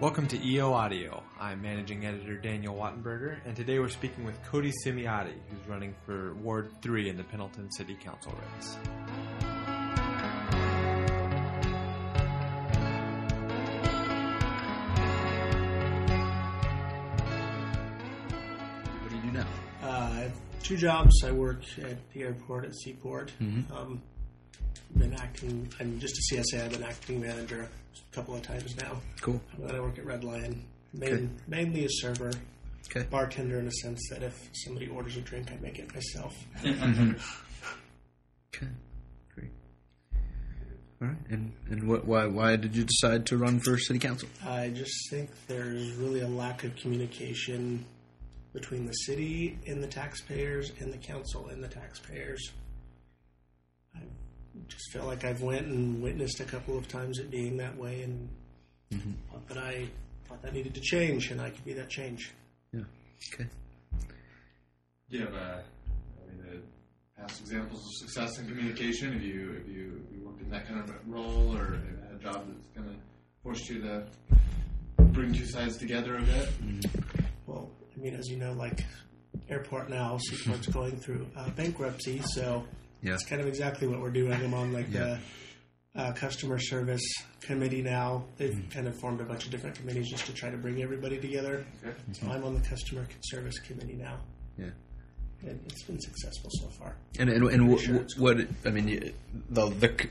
Welcome to EO Audio. I'm managing editor Daniel Wattenburger, and today we're speaking with Cody Simiotti, who's running for Ward 3 in the Pendleton City Council race. What do you do now? Uh, I have two jobs. I work at the airport at Seaport. Mhm. Um, been acting. I'm just a CSA. I've been acting manager a couple of times now. Cool. And then I work at Red Lion, main, Okay. mainly a server, Okay. bartender in a sense that if somebody orders a drink, I make it myself. Mm-hmm. Okay. Great. All right. And and what, why why did you decide to run for city council? I just think there's really a lack of communication between the city and the taxpayers and the council and the taxpayers. I just feel like I've went and witnessed a couple of times it being that way, and thought that I thought that needed to change, and I could be that change. Yeah. Okay. Do you have uh, I mean, uh, past examples of success in communication? Have you have you, have you worked in that kind of role, or had a job that's kind of forced you to bring two sides together a bit? Well, I mean, as you know, like airport now, Seaport's going through uh, bankruptcy, so Yeah. That's kind of exactly what we're doing. I'm on like Yeah. the uh, customer service committee now. They've kind of formed a bunch of different committees just to try to bring everybody together. Okay. So I'm on the customer service committee now, Yeah. and it's been successful so far. And and, and what, Sure, it's what I mean the the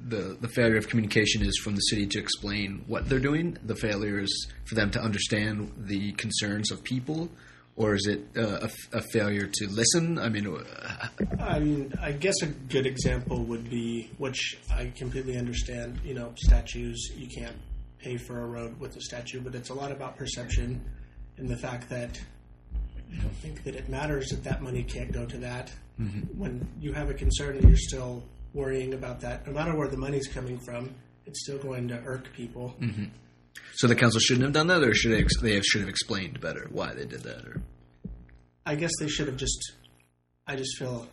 the the failure of communication is from the city to explain what they're doing. The failure is for them to understand the concerns of people, or is it uh, a, a failure to listen? I mean, uh, I mean, I guess a good example would be, which I completely understand. You know, statues you can't pay for a road with a statue, but it's a lot about perception and the fact that I don't think that it matters that that money can't go to that. When you have a concern and you're still worrying about that, no matter where the money's coming from, it's still going to irk people. so the council shouldn't have done that, or should they, ex- they have, should have explained better why they did that? Or I guess they should have just. I just feel,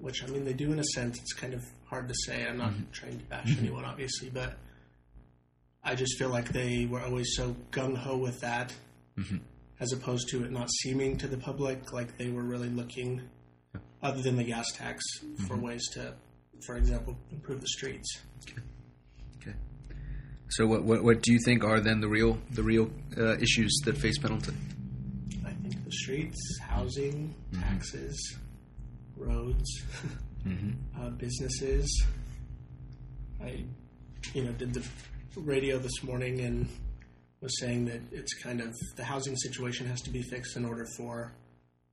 which I mean, they do in a sense. It's kind of hard to say. I'm not mm-hmm. trying to bash mm-hmm. anyone, obviously, but I just feel like they were always so gung ho with that, mm-hmm. as opposed to it not seeming to the public like they were really looking, other than the gas tax, for ways to, for example, improve the streets. Okay. So what, what what do you think are then the real the real uh, issues that face Pendleton? The streets, housing, mm-hmm. taxes, roads, mm-hmm. uh, businesses. I, you know, did the radio this morning and was saying that it's kind of the housing situation has to be fixed in order for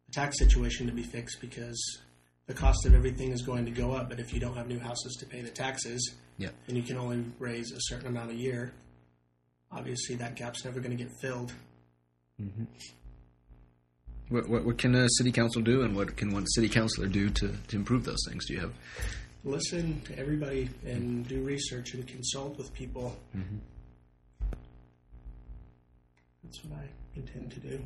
the tax situation to be fixed because the cost of everything is going to go up. But if you don't have new houses to pay the taxes, Yeah. and you can only raise a certain amount a year, obviously that gap's never going to get filled. Mm-hmm. What, what, what can a city council do, and what can one city councilor do to, to improve those things? Do you have? listen to everybody and do research and consult with people. Mm-hmm. That's what I intend to do.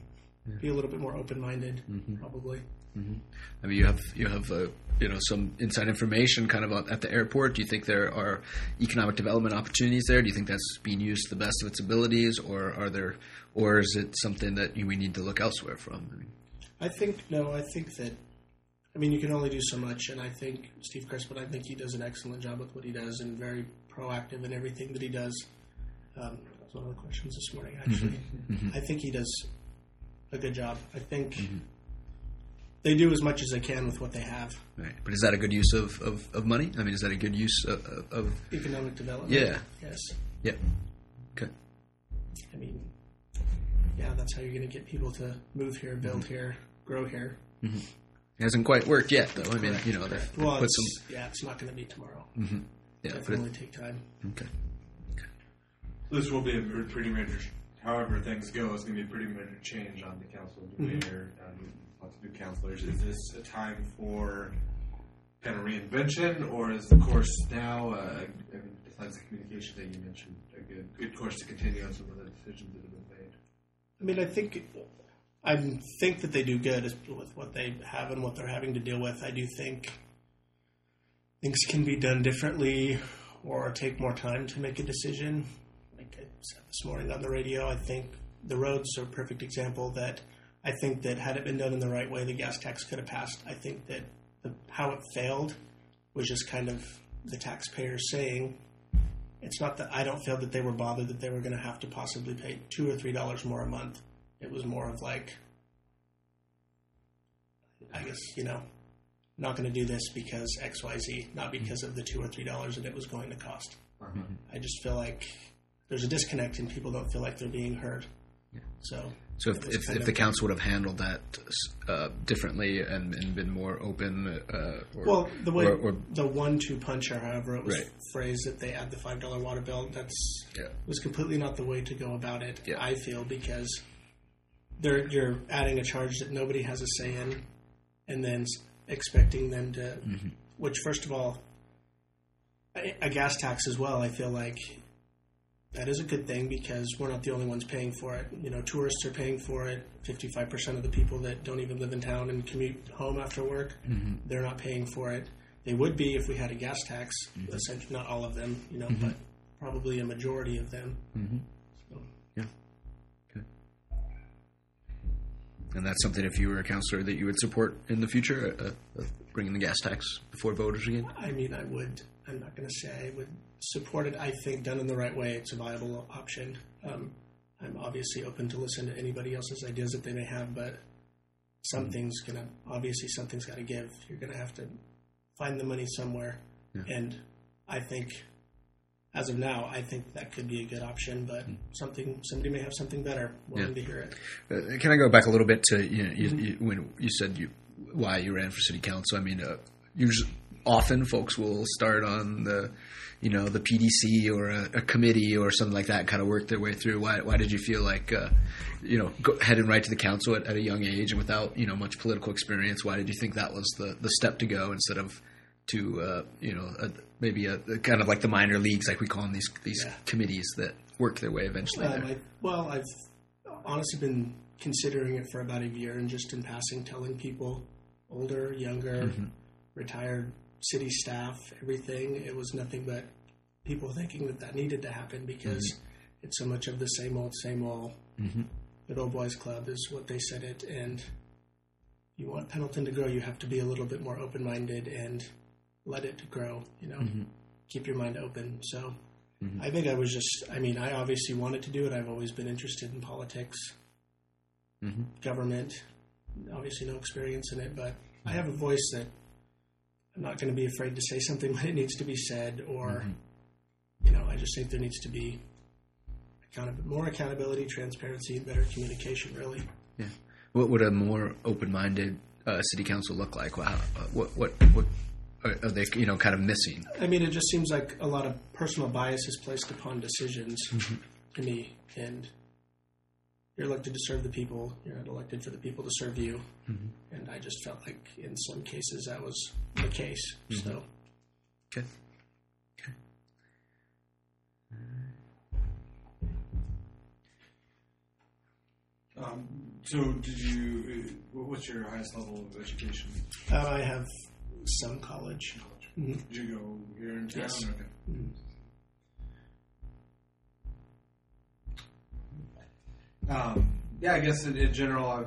Be a little bit more open-minded, mm-hmm. probably. I mean, you have you have uh, you know some inside information kind of at the airport. Do you think there are economic development opportunities there? Do you think that's being used to the best of its abilities, or are there, or is it something that we need to look elsewhere from? I mean, I think no. I think that. I mean, you can only do so much, and I think Steve Chrisman. I think he does an excellent job with what he does, and very proactive in everything that he does. Um, that was one of the questions this morning, actually. I think he does a good job. I think they do as much as they can with what they have. right. But is that a good use of, of, of money? I mean, is that a good use of, of, of Economic development. Yeah. Yes. yeah? Okay. I mean, yeah, that's how you're going to get people to move here, build here, grow here. Hmm. It hasn't quite worked yet, though. I mean, you know, they Well, put it's, some yeah, it's not going to be tomorrow. Hmm. yeah, but it, Definitely take time. okay. okay. This will be a pretty major. However things go, it's going to be a pretty major change on the council, new mayor, um, of new councilors. Is this a time for kind of reinvention, or is the course now, uh, besides the communication that you mentioned, a good good course to continue on some of the decisions that have been made? I mean, I think I think that they do good with what they have and what they're having to deal with. I do think things can be done differently or take more time to make a decision. Like I said this morning on the radio, I think the roads are a perfect example that I think that had it been done in the right way, the gas tax could have passed. I think that the, how it failed was just kind of the taxpayers saying, it's not that I don't feel that they were bothered that they were going to have to possibly pay two or three dollars more a month. It was more of like, I guess, you know, not going to do this because X, Y, Z, not because of the two or three dollars that it was going to cost. Mm-hmm. I just feel like there's a disconnect and people don't feel like they're being heard. So, So if, if, if the council would have handled that uh, differently and, and been more open, uh, or, well, the way or, or the one-two punch, or however it was Right. phrased, that they add the five dollar water bill, that's yeah, was completely not the way to go about it. Yeah. I feel because they're you're adding a charge that nobody has a say in, and then expecting them to. Mm-hmm. Which, first of all, a, a gas tax as well. I feel like that is a good thing because we're not the only ones paying for it. You know, tourists are paying for it. Fifty-five percent of the people that don't even live in town and commute home after work, Mm-hmm. they're not paying for it. They would be if we had a gas tax. Mm-hmm. Essentially, not all of them, you know, but probably a majority of them. Mm-hmm. So, and that's something if you were a councillor that you would support in the future, uh, uh, bringing the gas tax before voters again. I mean, I would. I'm not going to say I would support it. I think done in the right way, it's a viable option. Um, I'm obviously open to listen to anybody else's ideas that they may have, but something's going to obviously something's got to give. You're going to have to find the money somewhere, Yeah. and I think. As of now, I think that could be a good option, but something somebody may have something better. Willing to hear it. Uh, can I go back a little bit to you know, you, you, when you said you why you ran for city council? I mean, uh, usually often folks will start on the you know the PDC or a, a committee or something like that, and kind of work their way through. Why why did you feel like uh, you know go, heading right to the council at, at a young age and without you know much political experience? Why did you think that was the the step to go instead of to uh, you know a, maybe a, a kind of like the minor leagues, like we call them these these Yeah. committees that work their way eventually Um. I, well, I've honestly been considering it for about a year and just in passing telling people, older, younger, retired city staff, everything. It was nothing but people thinking that that needed to happen because it's so much of the same old, same old. Mhm. Good old boys club is what they said it, and you want Pendleton to grow, you have to be a little bit more open minded and let it grow. You know, keep your mind open. So. I think I was just, I mean, I obviously wanted to do it. I've always been interested in politics, Mhm. government, obviously no experience in it, but I have a voice that I'm not going to be afraid to say something when it needs to be said, or, you know, I just think there needs to be account- more accountability, transparency, and better communication, really. Yeah. What would a more open-minded uh, city council look like? Wow. Uh, what what what are, they? You know, kind of missing. I mean, it just seems like a lot of personal bias is placed upon decisions to me, and you're elected to serve the people. You're not elected for the people to serve you. And I just felt like in some cases that was the case. So Okay. Okay. Um, so, did you? Uh, what's your highest level of education? uh, I have some college. Mhm. Did you go here in town? Yes. Okay. Um, yeah, I guess in, in general, i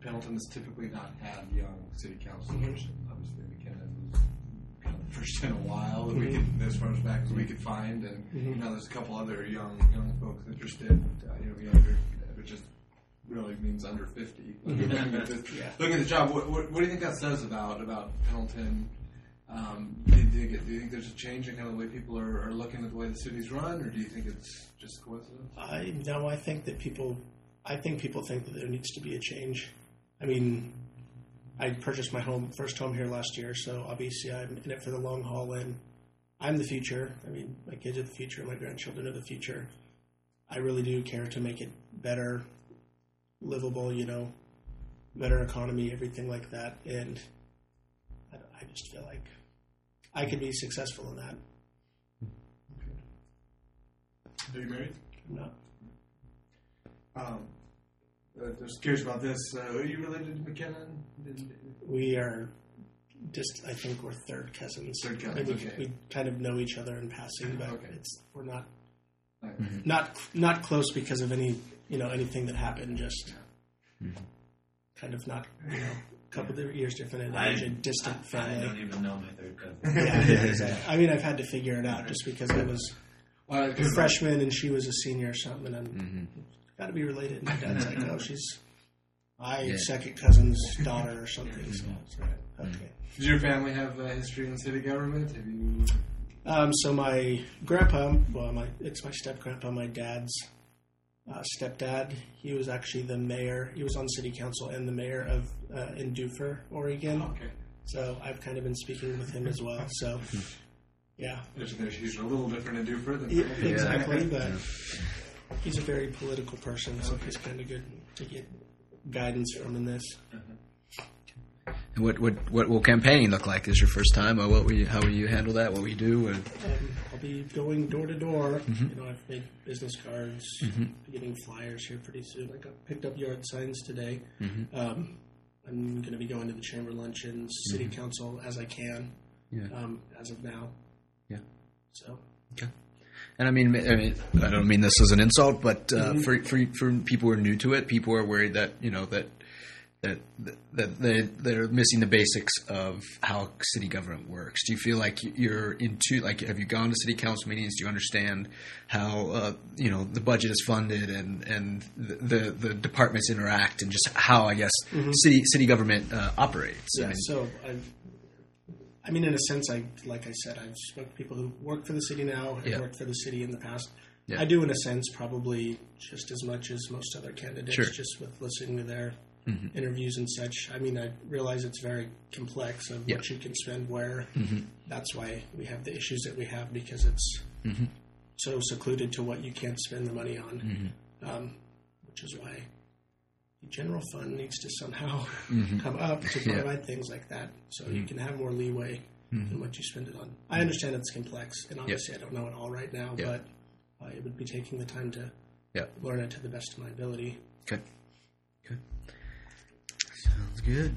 Pendleton has typically not had young city councilors. Obviously, McKennon was kind of first in a while that we could, as far as back as we could find, and you know, there's a couple other young young folks interested. Uh, you know, younger, which just really means under fifty. Looking at this- Yeah. looking at the job, what, what, what do you think that says about about Pendleton? Um, do, you think do you think there's a change in kind of the way people are, are looking at the way the city's run, or do you think it's just coincidence? I no, I think that people, I think people think that there needs to be a change. I mean, I purchased my home first home here last year, so obviously I'm in it for the long haul, and I'm the future. I mean, my kids are the future, my grandchildren are the future. I really do care to make it better, livable, you know, better economy, everything like that, and I, I just feel like I could be successful in that. Are you married? I'm not. Um, uh, just curious about this. Uh, are you related to McKennon? We are just, I think we're third cousins. Third cousins, I okay. We kind of know each other in passing, but Okay. it's we're not not not close because of any you know anything that happened. Just kind of not you know a couple of years different in age and distant I family. I don't even know my third cousin. Yeah, exactly. I mean, I've had to figure it out just because I was Well, a 'cause freshman and she was a senior or something, and I'm mm-hmm. got to be related. And my dad's like, oh, she's my Yeah. second cousin's daughter or something. So it's like, okay. Mm. Does your family have a history in city government? Have you? Um, so my grandpa, well, my it's my step grandpa, my dad's uh, stepdad. He was actually the mayor. He was on city council and the mayor of uh, in Dufur, Oregon. Okay. So I've kind of been speaking with him as well. So yeah, There's, there's usually a little different in Dufur than Yeah, exactly. But he's a very political person, so he's kind of good to get guidance from in this. And what what what will campaigning look like? Is your first time? Or what will you, how will you handle that? What will you do? Or, Um, I'll be going door to door. You know, I've made business cards, be getting flyers here pretty soon. I got picked up yard signs today. Um, I'm going to be going to the chamber luncheons, city council as I can. Yeah. Um, as of now. Yeah. So Okay. And I mean, I mean, I don't mean this as an insult, but uh, Mm-hmm. for, for for people who are new to it, people are worried that you know that that that they they're missing the basics of how city government works. Do you feel like you're into like have you gone to city council meetings? Do you understand how uh, you know the budget is funded and and the the, departments interact and just how I guess city city government uh, operates? I Mm-hmm. mean, So I. I mean, in a sense, I like I said, I've spoken to people who work for the city now and Yeah. worked for the city in the past. Yeah. I do, in a sense, probably just as much as most other candidates, Sure. Mm-hmm. just with listening to their interviews and such. I mean, I realize it's very complex of Yeah. what you can spend where. Mm-hmm. That's why we have the issues that we have because it's Mm-hmm. so secluded to what you can't spend the money on, Mm-hmm. um, which is why the general fund needs to somehow Mm-hmm. come up to provide things like that so you can have more leeway Mm-hmm. in what you spend it on. I understand it's complex, and obviously I don't know it all right now, but uh, it would be taking the time to yeah. learn it to the best of my ability. Okay. Okay. Sounds good.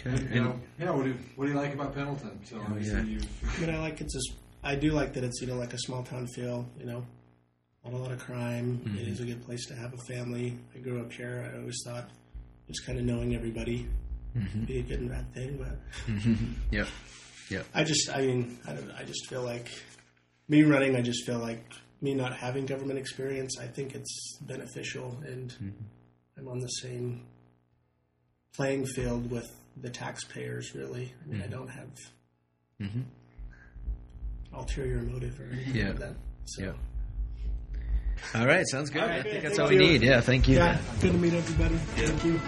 Okay. You know, yeah. What do you, what do you like about Pendleton? So oh, obviously yeah. you. I mean, I like it's just, I do like that it's you know like a small town feel. You know, not a lot of crime. Mm-hmm. It is a good place to have a family. I grew up here. I always thought just kind of knowing everybody mm-hmm. be a good and bad thing, but mm-hmm. Yep. Yep. I just, I mean, I don't. I just feel like me running. I just feel like me not having government experience. I think it's beneficial, and I'm on the same playing field with the taxpayers. Really, I mean, I mm-hmm. don't have mm-hmm. ulterior motive or anything Yeah. like that. So. Yeah. All right. Sounds good. Right, I think that's all we you. need. Yeah. Thank you. Yeah, good to meet everybody. Thank you.